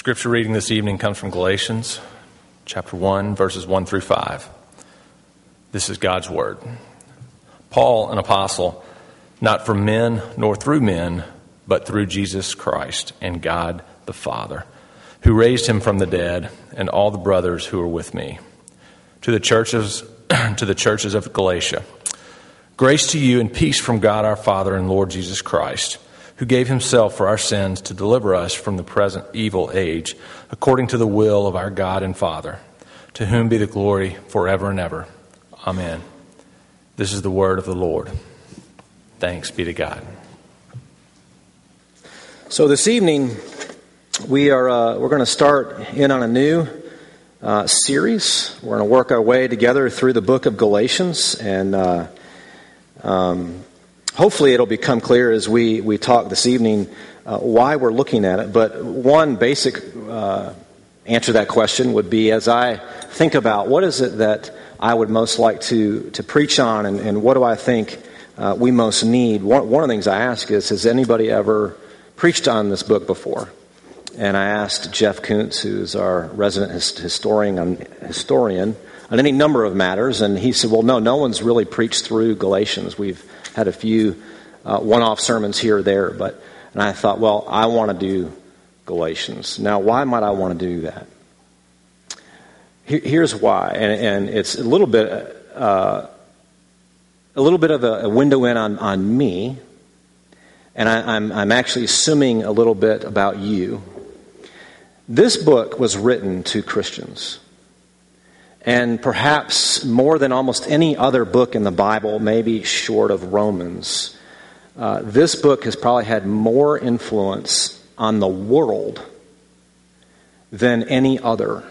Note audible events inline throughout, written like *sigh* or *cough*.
Scripture reading this evening comes from Galatians chapter 1, verses 1 through 5. This is God's Word. Paul, an apostle, not from men nor through men, but through Jesus Christ and God the Father, who raised him from the dead, and all the brothers who are with me. To the churches, *clears throat* to the churches of Galatia, grace to you and peace from God our Father and Lord Jesus Christ who gave himself for our sins to deliver us from the present evil age, according to the will of our God and Father, to whom be the glory forever and ever. Amen. This is the word of the Lord. Thanks be to God. So this evening, we are uh, we're going to start in on a new uh, series. We're going to work our way together through the book of Galatians, and uh, um, hopefully it'll become clear as we, we talk this evening uh, why we're looking at it. But one basic uh, answer to that question would be as I think about what is it that I would most like to, to preach on and, and what do I think uh, we most need, one, one of the things I ask is Has anybody ever preached on this book before? And I asked Jeff Kuntz, who's our resident historian, historian on any number of matters, and he said, Well, no, no one's really preached through Galatians. We've had a few uh, one-off sermons here or there, but and I thought, well, I want to do Galatians. Now, why might I want to do that? Here, here's why, and, and, it's a little bit uh, a little bit of a, a, window in on, on me, and I, I'm, I'm actually assuming a little bit about you. This book was written to Christians. And perhaps more than almost any other book in the Bible, maybe short of Romans, uh, this book has probably had more influence on the world than any other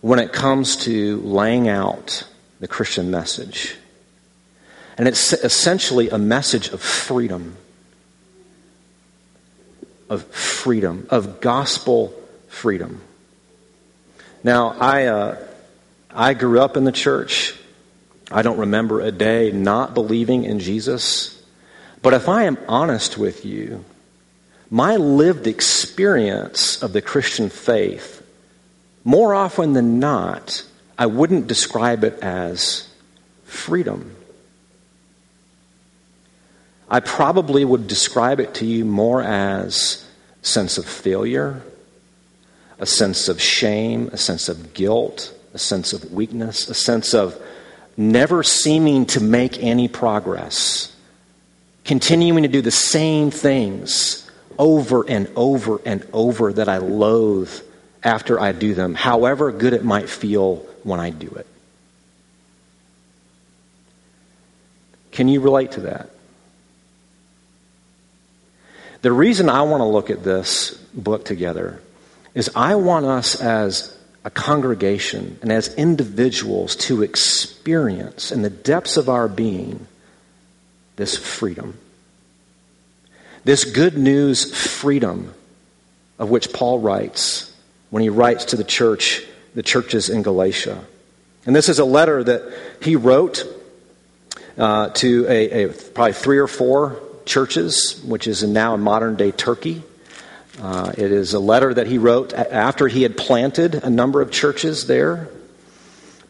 when it comes to laying out the Christian message. And it's essentially a message of freedom, of freedom, of gospel freedom. Now, I, uh, I grew up in the church. I don't remember a day not believing in Jesus. But if I am honest with you, my lived experience of the Christian faith, more often than not, I wouldn't describe it as freedom. I probably would describe it to you more as sense of failure, a sense of shame, a sense of guilt, a sense of weakness, a sense of never seeming to make any progress, continuing to do the same things over and over and over that I loathe after I do them, however good it might feel when I do it. Can you relate to that? The reason I want to look at this book together is I want us as a congregation and as individuals to experience in the depths of our being this freedom. This good news freedom of which Paul writes when he writes to the church, the churches in Galatia. And this is a letter that he wrote uh, to a, a, probably three or four churches, which is now in modern day Turkey. Uh, it is a letter that he wrote after he had planted a number of churches there.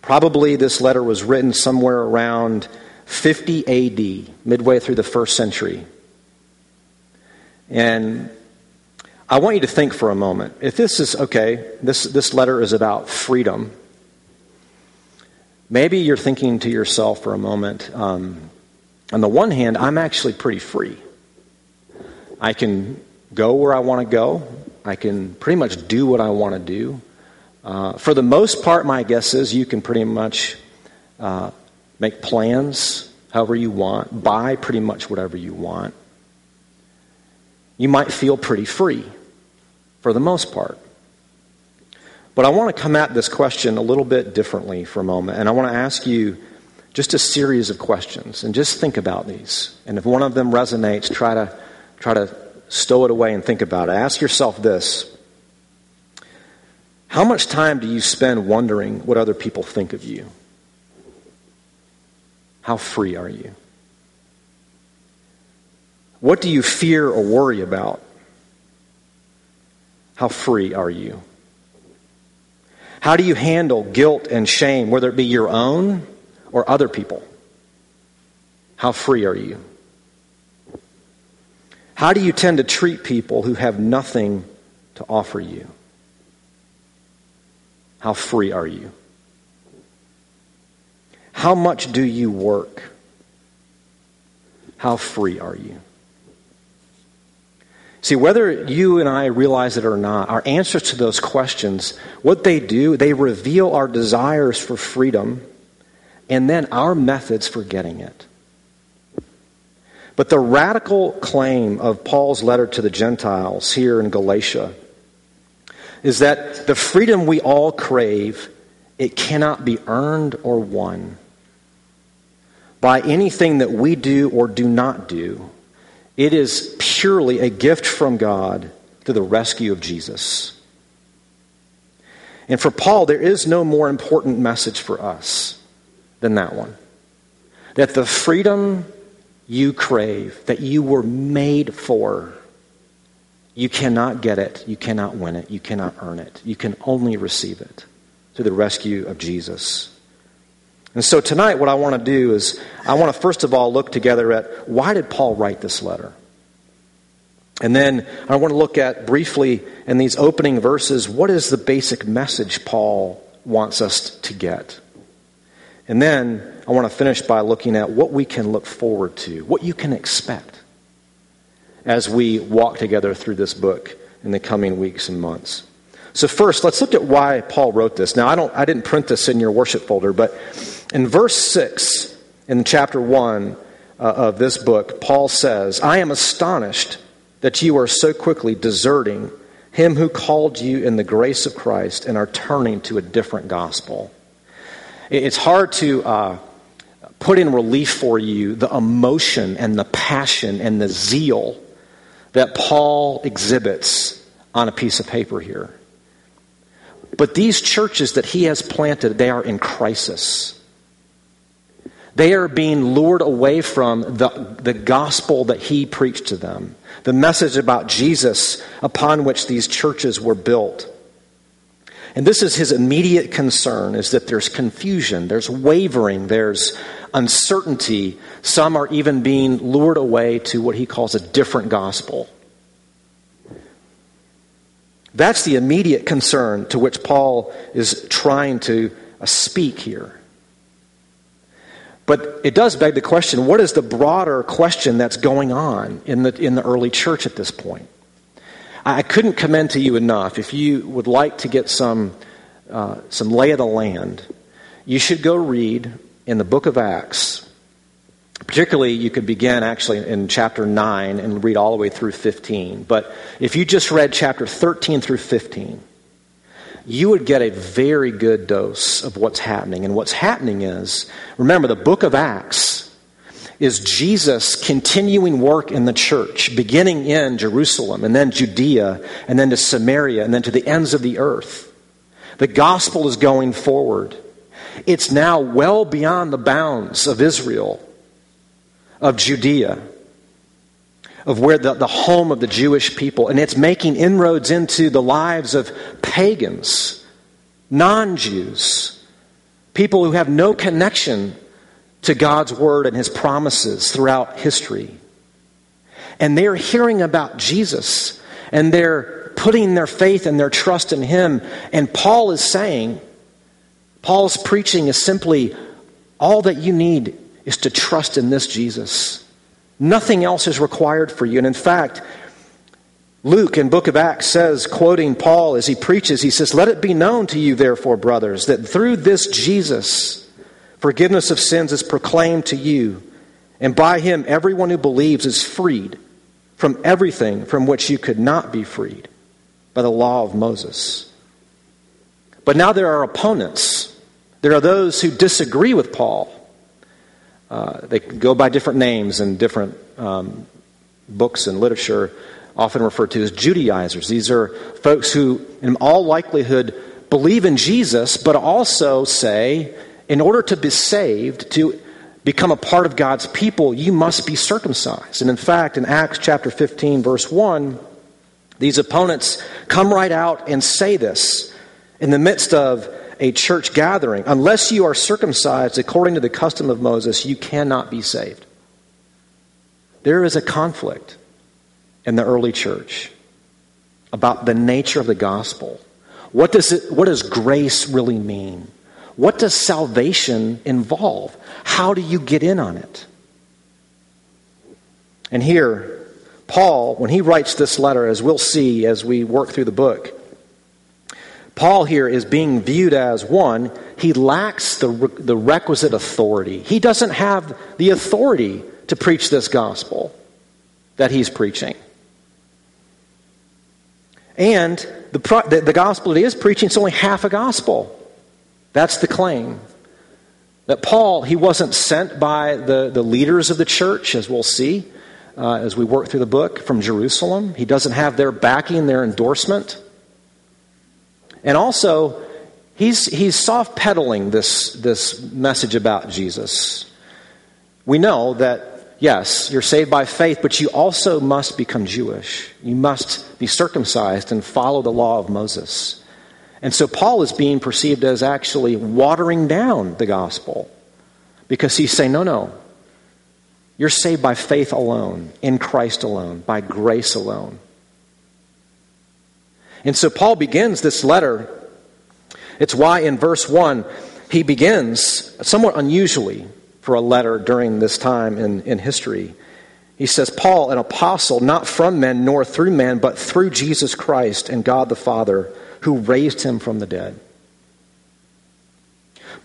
Probably this letter was written somewhere around 50 AD, midway through the first century. And I want you to think for a moment. If this is okay, this, this letter is about freedom. Maybe you're thinking to yourself for a moment, um, on the one hand, I'm actually pretty free. I can go where I want to go. I can pretty much do what I want to do. Uh, for the most part, my guess is you can pretty much uh, make plans however you want, buy pretty much whatever you want. You might feel pretty free for the most part. But I want to come at this question a little bit differently for a moment, and I want to ask you just a series of questions, and just think about these. And if one of them resonates, try to try to stow it away and think about it. Ask yourself this How much time do you spend wondering what other people think of you? How free are you? What do you fear or worry about? How free are you? How do you handle guilt and shame, whether it be your own or other people? How free are you? How do you tend to treat people who have nothing to offer you? How free are you? How much do you work? How free are you? See, whether you and I realize it or not, our answers to those questions, what they do, they reveal our desires for freedom and then our methods for getting it. But the radical claim of Paul's letter to the Gentiles here in Galatia is that the freedom we all crave, it cannot be earned or won by anything that we do or do not do. It is purely a gift from God through the rescue of Jesus. And for Paul, there is no more important message for us than that one. That the freedom you crave, that you were made for, you cannot get it, you cannot win it, you cannot earn it. You can only receive it through the rescue of Jesus. And so tonight, what I want to do is, I want to first of all look together at why did Paul write this letter? And then I want to look at briefly in these opening verses what is the basic message Paul wants us to get? And then I want to finish by looking at what we can look forward to, what you can expect as we walk together through this book in the coming weeks and months. So first, let's look at why Paul wrote this. Now, I don't I didn't print this in your worship folder, but in verse 6 in chapter 1 uh, of this book, Paul says, "I am astonished that you are so quickly deserting him who called you in the grace of Christ and are turning to a different gospel." It's hard to uh, put in relief for you the emotion and the passion and the zeal that Paul exhibits on a piece of paper here. But these churches that he has planted, they are in crisis. They are being lured away from the, the gospel that he preached to them, the message about Jesus upon which these churches were built. And this is his immediate concern is that there's confusion, there's wavering, there's uncertainty. Some are even being lured away to what he calls a different gospel. That's the immediate concern to which Paul is trying to uh, speak here. But it does beg the question what is the broader question that's going on in the, in the early church at this point? I couldn't commend to you enough. If you would like to get some, uh, some lay of the land, you should go read in the book of Acts Particularly, you could begin actually in chapter 9 and read all the way through 15. But if you just read chapter 13 through 15, you would get a very good dose of what's happening. And what's happening is, remember, the book of Acts is Jesus continuing work in the church, beginning in Jerusalem, and then Judea, and then to Samaria, and then to the ends of the earth. The gospel is going forward. It's now well beyond the bounds of Israel of Judea, of where the, the home of the Jewish people, and it's making inroads into the lives of pagans, non Jews, people who have no connection to God's word and his promises throughout history. And they're hearing about Jesus and they're putting their faith and their trust in him. And Paul is saying, Paul's preaching is simply all that you need is to trust in this Jesus. Nothing else is required for you. And in fact, Luke in book of Acts says, quoting Paul as he preaches, he says, Let it be known to you, therefore, brothers, that through this Jesus, forgiveness of sins is proclaimed to you, and by him everyone who believes is freed from everything from which you could not be freed by the law of Moses. But now there are opponents. There are those who disagree with Paul. Uh, they go by different names in different um, books and literature, often referred to as Judaizers. These are folks who, in all likelihood, believe in Jesus, but also say, in order to be saved, to become a part of God's people, you must be circumcised. And in fact, in Acts chapter 15, verse 1, These opponents come right out and say this in the midst of a church gathering. Unless you are circumcised according to the custom of Moses, you cannot be saved. There is a conflict in the early church about the nature of the gospel. What does, it, what does grace really mean? What does salvation involve? How do you get in on it? And here, Paul, when he writes this letter, as we'll see as we work through the book, Paul here is being viewed as one, he lacks the, the requisite authority. He doesn't have the authority to preach this gospel that he's preaching. And the, the, the gospel that he is preaching is only half a gospel. That's the claim. That Paul, he wasn't sent by the, the leaders of the church, as we'll see uh, as we work through the book, from Jerusalem. He doesn't have their backing, their endorsement. And also, he's, he's soft pedaling this, this message about Jesus. We know that yes, you're saved by faith, but you also must become Jewish. You must be circumcised and follow the law of Moses. And so Paul is being perceived as actually watering down the gospel because he's saying, no, no. You're saved by faith alone, in Christ alone, by grace alone. And so Paul begins this letter. It's why in verse 1 he begins somewhat unusually for a letter during this time in, in history. He says, Paul, an apostle, not from men nor through men, but through Jesus Christ and God the Father, who raised him from the dead.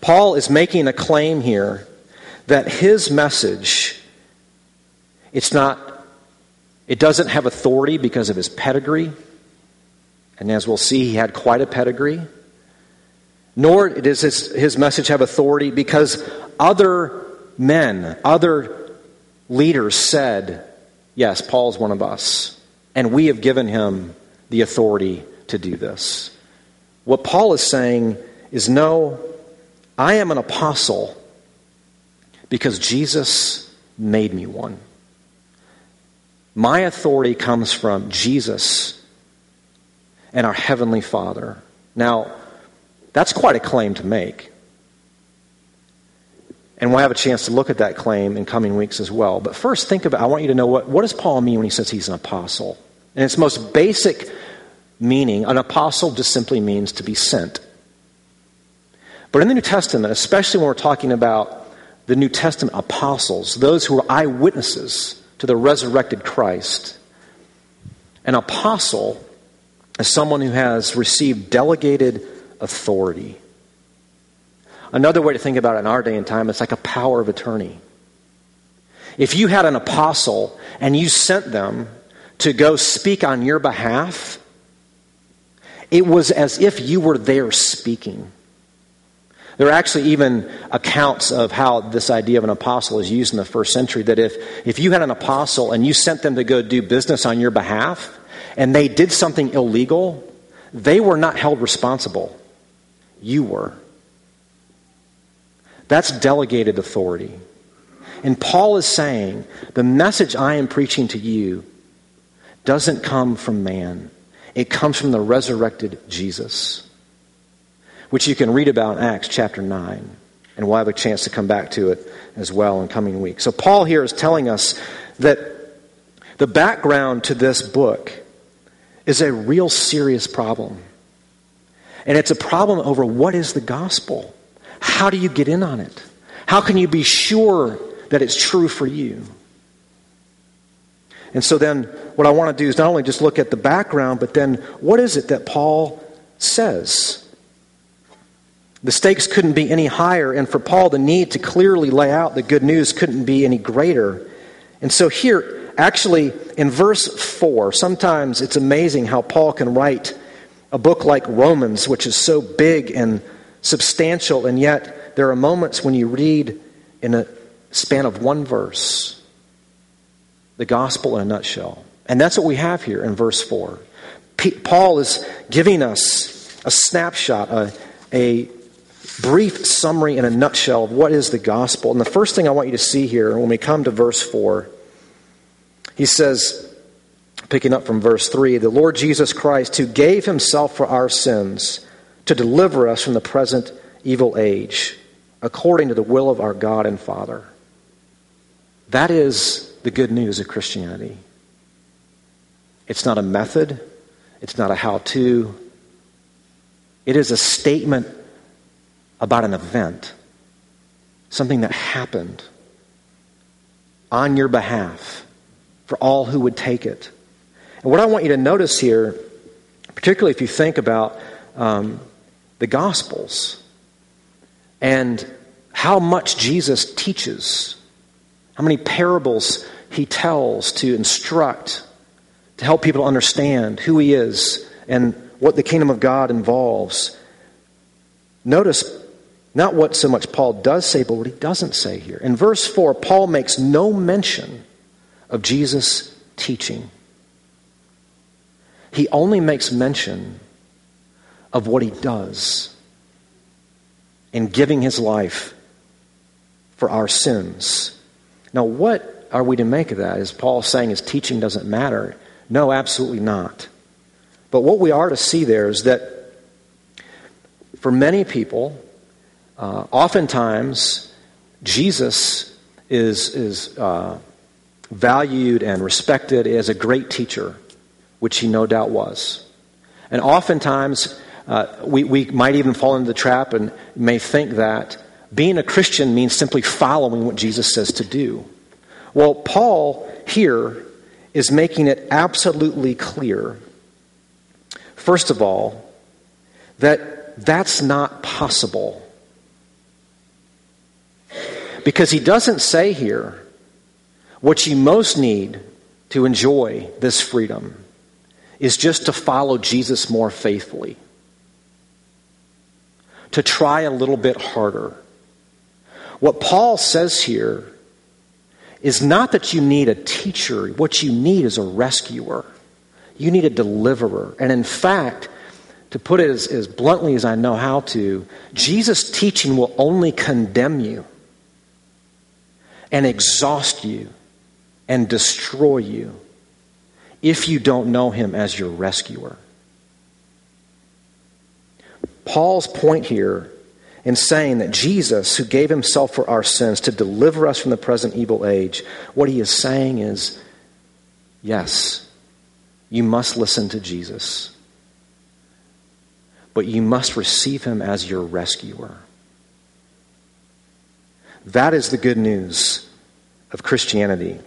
Paul is making a claim here that his message, it's not, it doesn't have authority because of his pedigree. And as we'll see, he had quite a pedigree. Nor does his, his message have authority because other men, other leaders said, Yes, Paul's one of us, and we have given him the authority to do this. What Paul is saying is, No, I am an apostle because Jesus made me one. My authority comes from Jesus and our Heavenly Father. Now, that's quite a claim to make. And we'll have a chance to look at that claim in coming weeks as well. But first, think about I want you to know what, what does Paul mean when he says he's an apostle? In its most basic meaning, an apostle just simply means to be sent. But in the New Testament, especially when we're talking about the New Testament apostles, those who were eyewitnesses to the resurrected Christ, an apostle is someone who has received delegated authority. Another way to think about it in our day and time, it's like a power of attorney. If you had an apostle and you sent them to go speak on your behalf, it was as if you were there speaking. There are actually even accounts of how this idea of an apostle is used in the first century. That if, if you had an apostle and you sent them to go do business on your behalf and they did something illegal, they were not held responsible. You were. That's delegated authority. And Paul is saying the message I am preaching to you doesn't come from man, it comes from the resurrected Jesus, which you can read about in Acts chapter 9. And we'll have a chance to come back to it as well in coming weeks. So, Paul here is telling us that the background to this book is a real serious problem. And it's a problem over what is the gospel. How do you get in on it? How can you be sure that it's true for you? And so then, what I want to do is not only just look at the background, but then what is it that Paul says? The stakes couldn't be any higher, and for Paul, the need to clearly lay out the good news couldn't be any greater. And so, here, actually, in verse 4, sometimes it's amazing how Paul can write a book like Romans, which is so big and substantial, and yet there are moments when you read in a span of one verse the gospel in a nutshell. And that's what we have here in verse 4. P- Paul is giving us a snapshot, a, a brief summary in a nutshell of what is the gospel. And the first thing I want you to see here when we come to verse 4, he says, Picking up from verse 3 the Lord Jesus Christ, who gave himself for our sins to deliver us from the present evil age, according to the will of our God and Father. That is the good news of Christianity. It's not a method, it's not a how to. It is a statement about an event, something that happened on your behalf for all who would take it. And what I want you to notice here, particularly if you think about um, the Gospels and how much Jesus teaches, how many parables he tells to instruct to help people understand who he is and what the kingdom of God involves. Notice not what so much Paul does say, but what he doesn't say here. In verse 4, Paul makes no mention of Jesus' teaching. He only makes mention of what he does in giving his life for our sins. Now, what are we to make of that? Is Paul saying his teaching doesn't matter? No, absolutely not. But what we are to see there is that for many people, uh, oftentimes Jesus is, is uh, valued and respected as a great teacher, which he no doubt was. And oftentimes, uh, we, we might even fall into the trap and may think that being a Christian means simply following what Jesus says to do. Well, Paul here is making it absolutely clear, first of all, that that's not possible. Because he doesn't say here what you most need to enjoy this freedom is just to follow Jesus more faithfully, to try a little bit harder. What Paul says here is not that you need a teacher. What you need is a rescuer. You need a deliverer. And in fact, to put it as, as bluntly as I know how to, Jesus' teaching will only condemn you and exhaust you and destroy you if you don't know him as your rescuer. Paul's point here in saying that Jesus, who gave himself for our sins to deliver us from the present evil age, what he is saying is yes, you must listen to Jesus, but you must receive him as your rescuer. That is the good news of Christianity.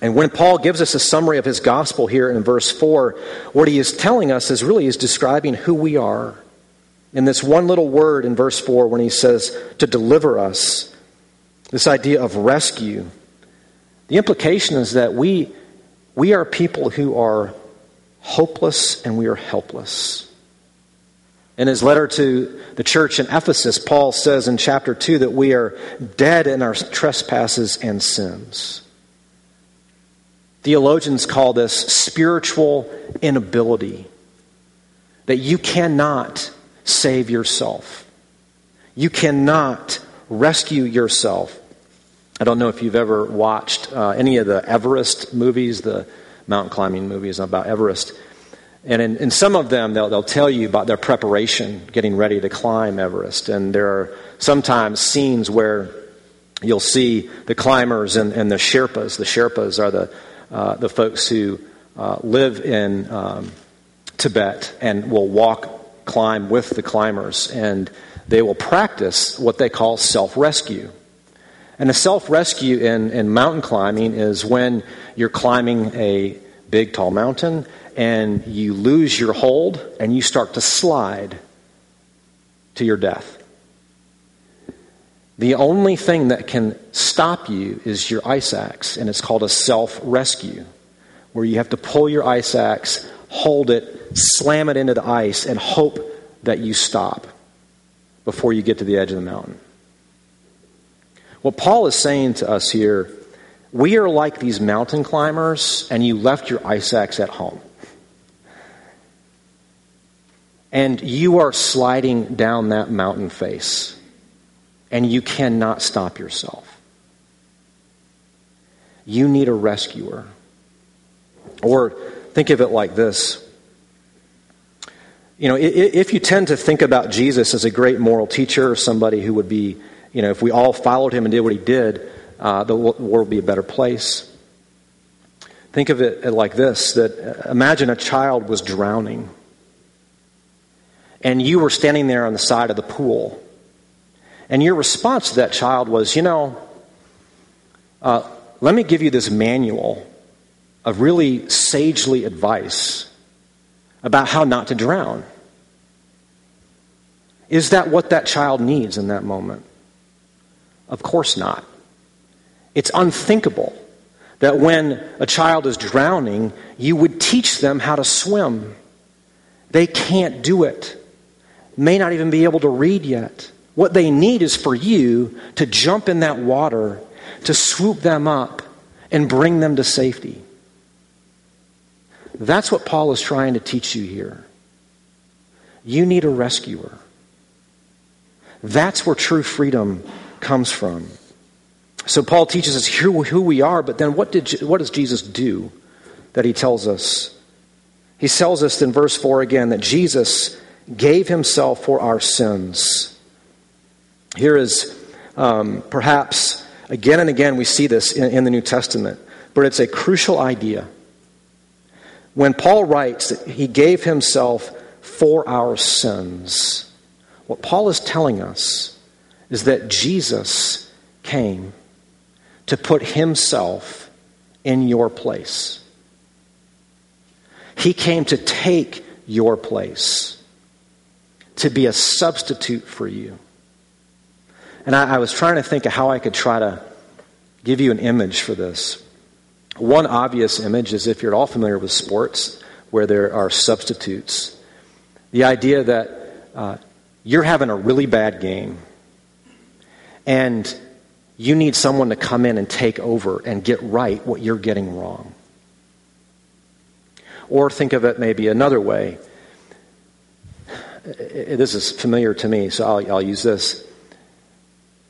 And when Paul gives us a summary of his gospel here in verse 4, what he is telling us is really is describing who we are in this one little word in verse 4 when he says to deliver us, this idea of rescue, the implication is that we, we are people who are hopeless and we are helpless. In his letter to the church in Ephesus, Paul says in chapter 2 that we are dead in our trespasses and sins. Theologians call this spiritual inability, that you cannot save yourself. You cannot rescue yourself. I don't know if you've ever watched uh, any of the Everest movies, the mountain climbing movies about Everest. And in, in some of them, they'll, they'll tell you about their preparation, getting ready to climb Everest. And there are sometimes scenes where you'll see the climbers and, and the Sherpas. The Sherpas are the, uh, the folks who uh, live in um, Tibet and will walk climb with the climbers, and they will practice what they call self rescue. And a self rescue in, in mountain climbing is when you're climbing a big, tall mountain and you lose your hold and you start to slide to your death. The only thing that can stop you is your ice axe, and it's called a self rescue, where you have to pull your ice axe, hold it, slam it into the ice, and hope that you stop before you get to the edge of the mountain. What Paul is saying to us here, we are like these mountain climbers, and you left your ice axe at home. And you are sliding down that mountain face, and you cannot stop yourself. You need a rescuer. Or think of it like this. You know, if you tend to think about Jesus as a great moral teacher or somebody who would be, you know, if we all followed him and did what he did, uh, the world would be a better place. Think of it like this that uh, imagine a child was drowning and you were standing there on the side of the pool. And your response to that child was, you know, uh, let me give you this manual of really sagely advice about how not to drown. Is that what that child needs in that moment? Of course not. It's unthinkable that when a child is drowning, you would teach them how to swim. They can't do it, may not even be able to read yet. What they need is for you to jump in that water, to swoop them up, and bring them to safety. That's what Paul is trying to teach you here. You need a rescuer. That's where true freedom comes from. So Paul teaches us who, who we are, but then what, did, what does Jesus do that he tells us? He tells us in verse 4 again that Jesus gave himself for our sins. Here is um, perhaps, again and again, we see this in, in the New Testament, but it's a crucial idea. When Paul writes that he gave himself for our sins, what Paul is telling us is that Jesus came to put himself in your place. He came to take your place, to be a substitute for you. And I, I, was trying to think of how I could try to give you an image for this. One obvious image is if you're at all familiar with sports, where there are substitutes. The idea that uh, you're having a really bad game, and you need someone to come in and take over and get right what you're getting wrong. Or think of it maybe another way. This is familiar to me, so I'll, I'll use this.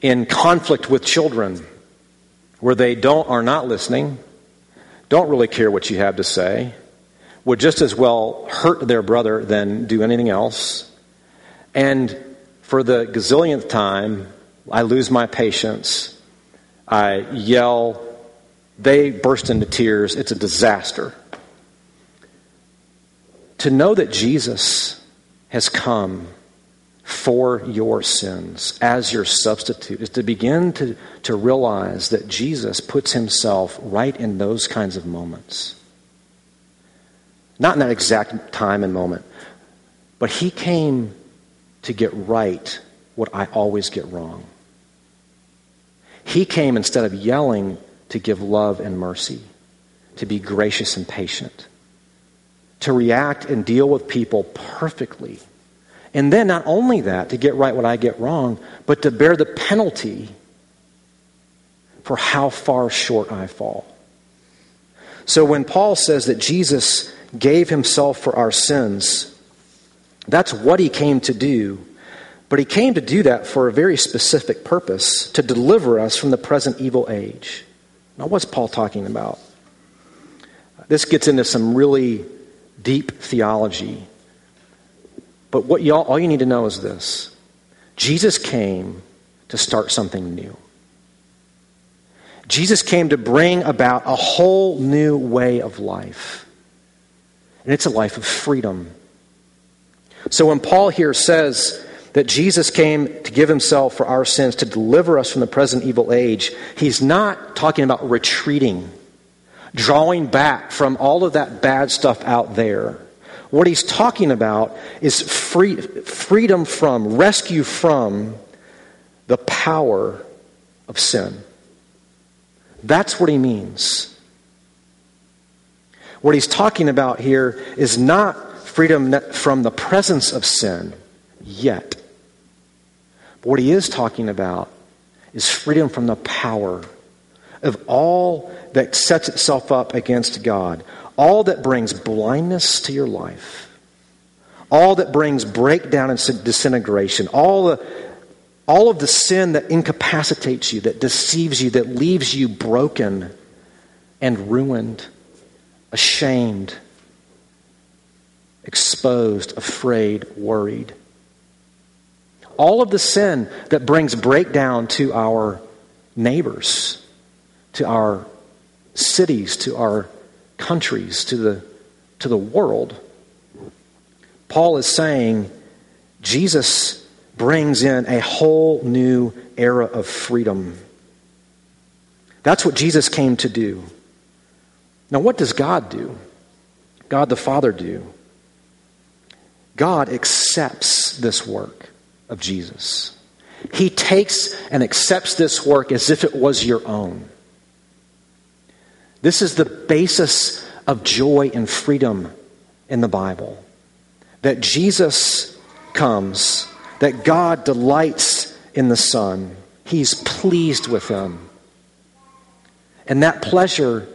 In conflict with children, where they don't are not listening, don't really care what you have to say, would just as well hurt their brother than do anything else. And for the gazillionth time, I lose my patience I yell. They burst into tears. It's a disaster. To know that Jesus has come for your sins as your substitute is to begin to, to realize that Jesus puts himself right in those kinds of moments. Not in that exact time and moment, but he came to get right what I always get wrong. He came instead of yelling to give love and mercy, to be gracious and patient, to react and deal with people perfectly. And then, not only that, to get right what I get wrong, but to bear the penalty for how far short I fall. So, when Paul says that Jesus gave himself for our sins, that's what he came to do but he came to do that for a very specific purpose to deliver us from the present evil age. Now, what's Paul talking about? This gets into some really deep theology. But what y'all, all you need to know is this Jesus came to start something new. Jesus came to bring about a whole new way of life. And it's a life of freedom. So when Paul here says, that Jesus came to give himself for our sins to deliver us from the present evil age, he's not talking about retreating, drawing back from all of that bad stuff out there. What he's talking about is free, freedom from, rescue from the power of sin. That's what he means. What he's talking about here is not freedom from the presence of sin yet. But What he is talking about is freedom from the power of all that sets itself up against God, all that brings blindness to your life, all that brings breakdown and disintegration, all the all of the sin that incapacitates you, that deceives you, that leaves you broken and ruined ashamed, exposed, afraid, worried. All of the sin that brings breakdown to our neighbors, to our cities, to our countries, to the, to the world. Paul is saying Jesus brings in a whole new era of freedom. That's what Jesus came to do. Now, what does God do? God the Father do? God accepts this work of Jesus. He takes and accepts this work as if it was your own. This is the basis of joy and freedom in the Bible. That Jesus comes, that God delights in the Son, He's pleased with Him. And that pleasure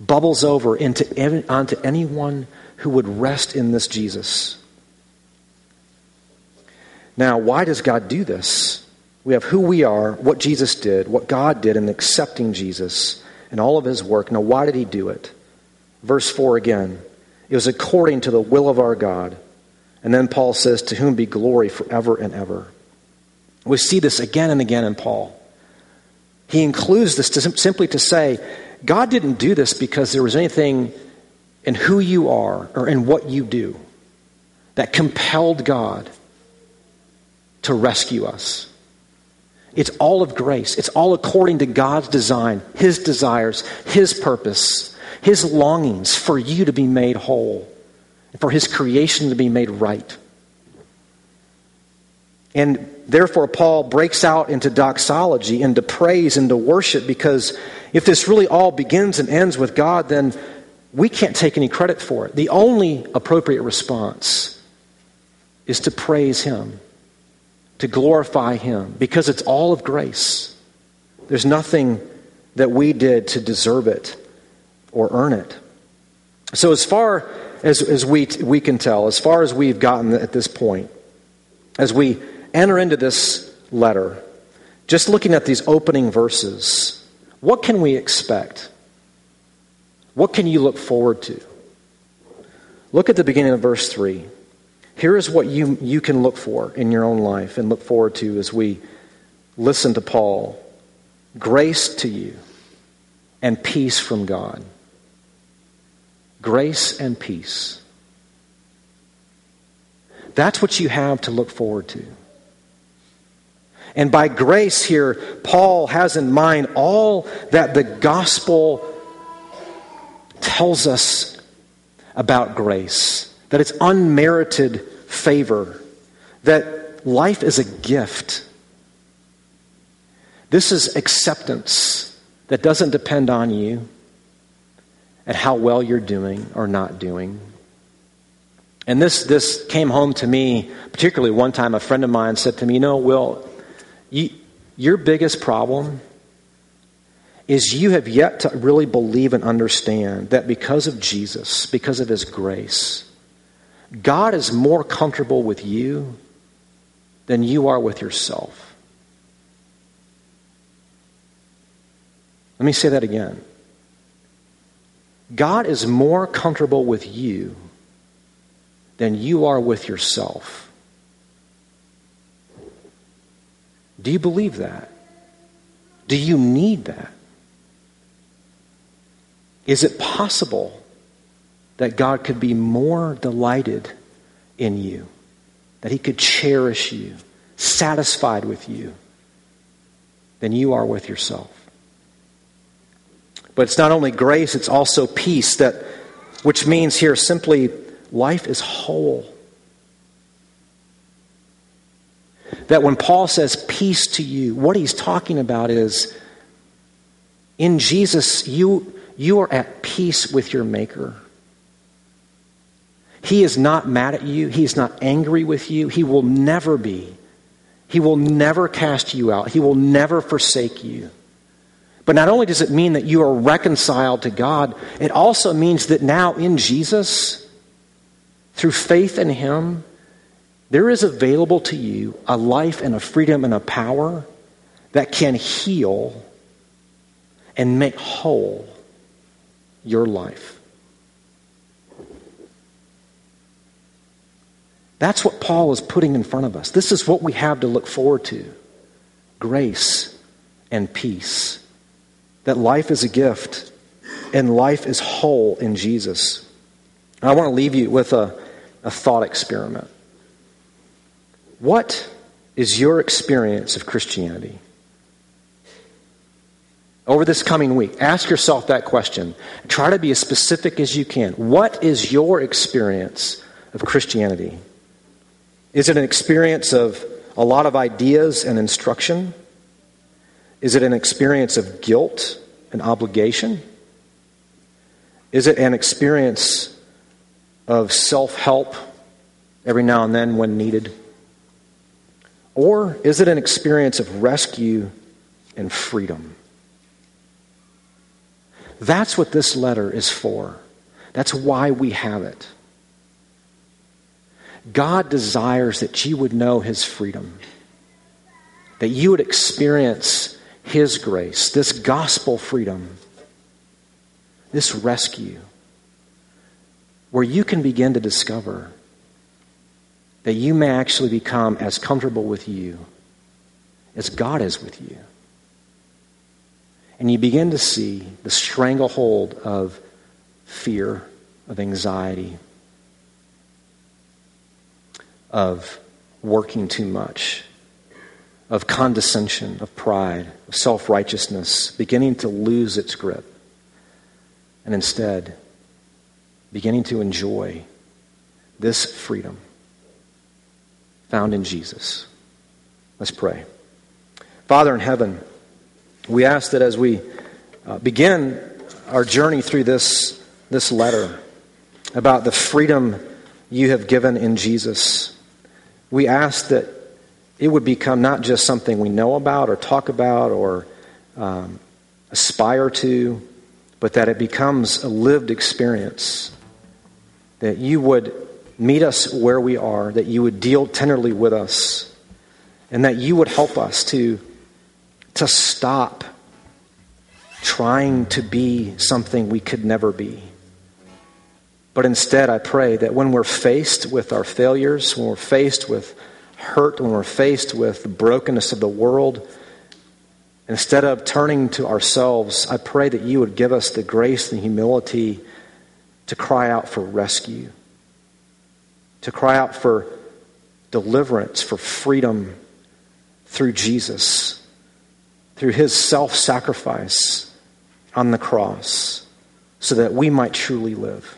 bubbles over into, onto anyone who would rest in this Jesus. Now, why does God do this? We have who we are, what Jesus did, what God did in accepting Jesus, and all of his work. Now, why did he do it? Verse 4 again. It was according to the will of our God. And then Paul says, To whom be glory forever and ever. We see this again and again in Paul. He includes this to simply to say, God didn't do this because there was anything in who you are or in what you do that compelled God to rescue us. It's all of grace. It's all according to God's design, His desires, His purpose, His longings for you to be made whole, for His creation to be made right. And therefore, Paul breaks out into doxology, into praise, into worship, because if this really all begins and ends with God, then we can't take any credit for it. The only appropriate response is to praise Him to glorify Him because it's all of grace. There's nothing that we did to deserve it or earn it. So, as far as, as we, we can tell, as far as we've gotten at this point, as we enter into this letter, just looking at these opening verses, what can we expect? What can you look forward to? Look at the beginning of verse 3. Here is what you, you can look for in your own life and look forward to as we listen to Paul. Grace to you and peace from God. Grace and peace. That's what you have to look forward to. And by grace here, Paul has in mind all that the gospel tells us about grace that it's unmerited favor, that life is a gift. This is acceptance that doesn't depend on you and how well you're doing or not doing. And this, this came home to me, particularly one time a friend of mine said to me, You know, Will, you, your biggest problem is you have yet to really believe and understand that because of Jesus, because of his grace, God is more comfortable with you than you are with yourself. Let me say that again. God is more comfortable with you than you are with yourself. Do you believe that? Do you need that? Is it possible that God could be more delighted in you, that He could cherish you, satisfied with you, than you are with yourself. But it's not only grace, it's also peace, that, which means here simply life is whole. That when Paul says peace to you, what he's talking about is in Jesus, you, you are at peace with your Maker. He is not mad at you. He is not angry with you. He will never be. He will never cast you out. He will never forsake you. But not only does it mean that you are reconciled to God, it also means that now in Jesus, through faith in Him, there is available to you a life and a freedom and a power that can heal and make whole your life. That's what Paul is putting in front of us. This is what we have to look forward to grace and peace. That life is a gift and life is whole in Jesus. I want to leave you with a, a thought experiment. What is your experience of Christianity? Over this coming week, ask yourself that question. Try to be as specific as you can. What is your experience of Christianity? Is it an experience of a lot of ideas and instruction? Is it an experience of guilt and obligation? Is it an experience of self help every now and then when needed? Or is it an experience of rescue and freedom? That's what this letter is for. That's why we have it. God desires that you would know His freedom, that you would experience His grace, this gospel freedom, this rescue, where you can begin to discover that you may actually become as comfortable with you as God is with you. And you begin to see the stranglehold of fear, of anxiety, of working too much, of condescension, of pride, of self righteousness, beginning to lose its grip, and instead beginning to enjoy this freedom found in Jesus. Let's pray. Father in heaven, we ask that as we uh, begin our journey through this, this letter about the freedom you have given in Jesus, we ask that it would become not just something we know about or talk about or um, aspire to, but that it becomes a lived experience. That you would meet us where we are, that you would deal tenderly with us, and that you would help us to, to stop trying to be something we could never be but instead, I pray that when we're faced with our failures, when we're faced with hurt, when we're faced with the brokenness of the world, instead of turning to ourselves, I pray that you would give us the grace and humility to cry out for rescue, to cry out for deliverance, for freedom through Jesus, through his self sacrifice on the cross, so that we might truly live.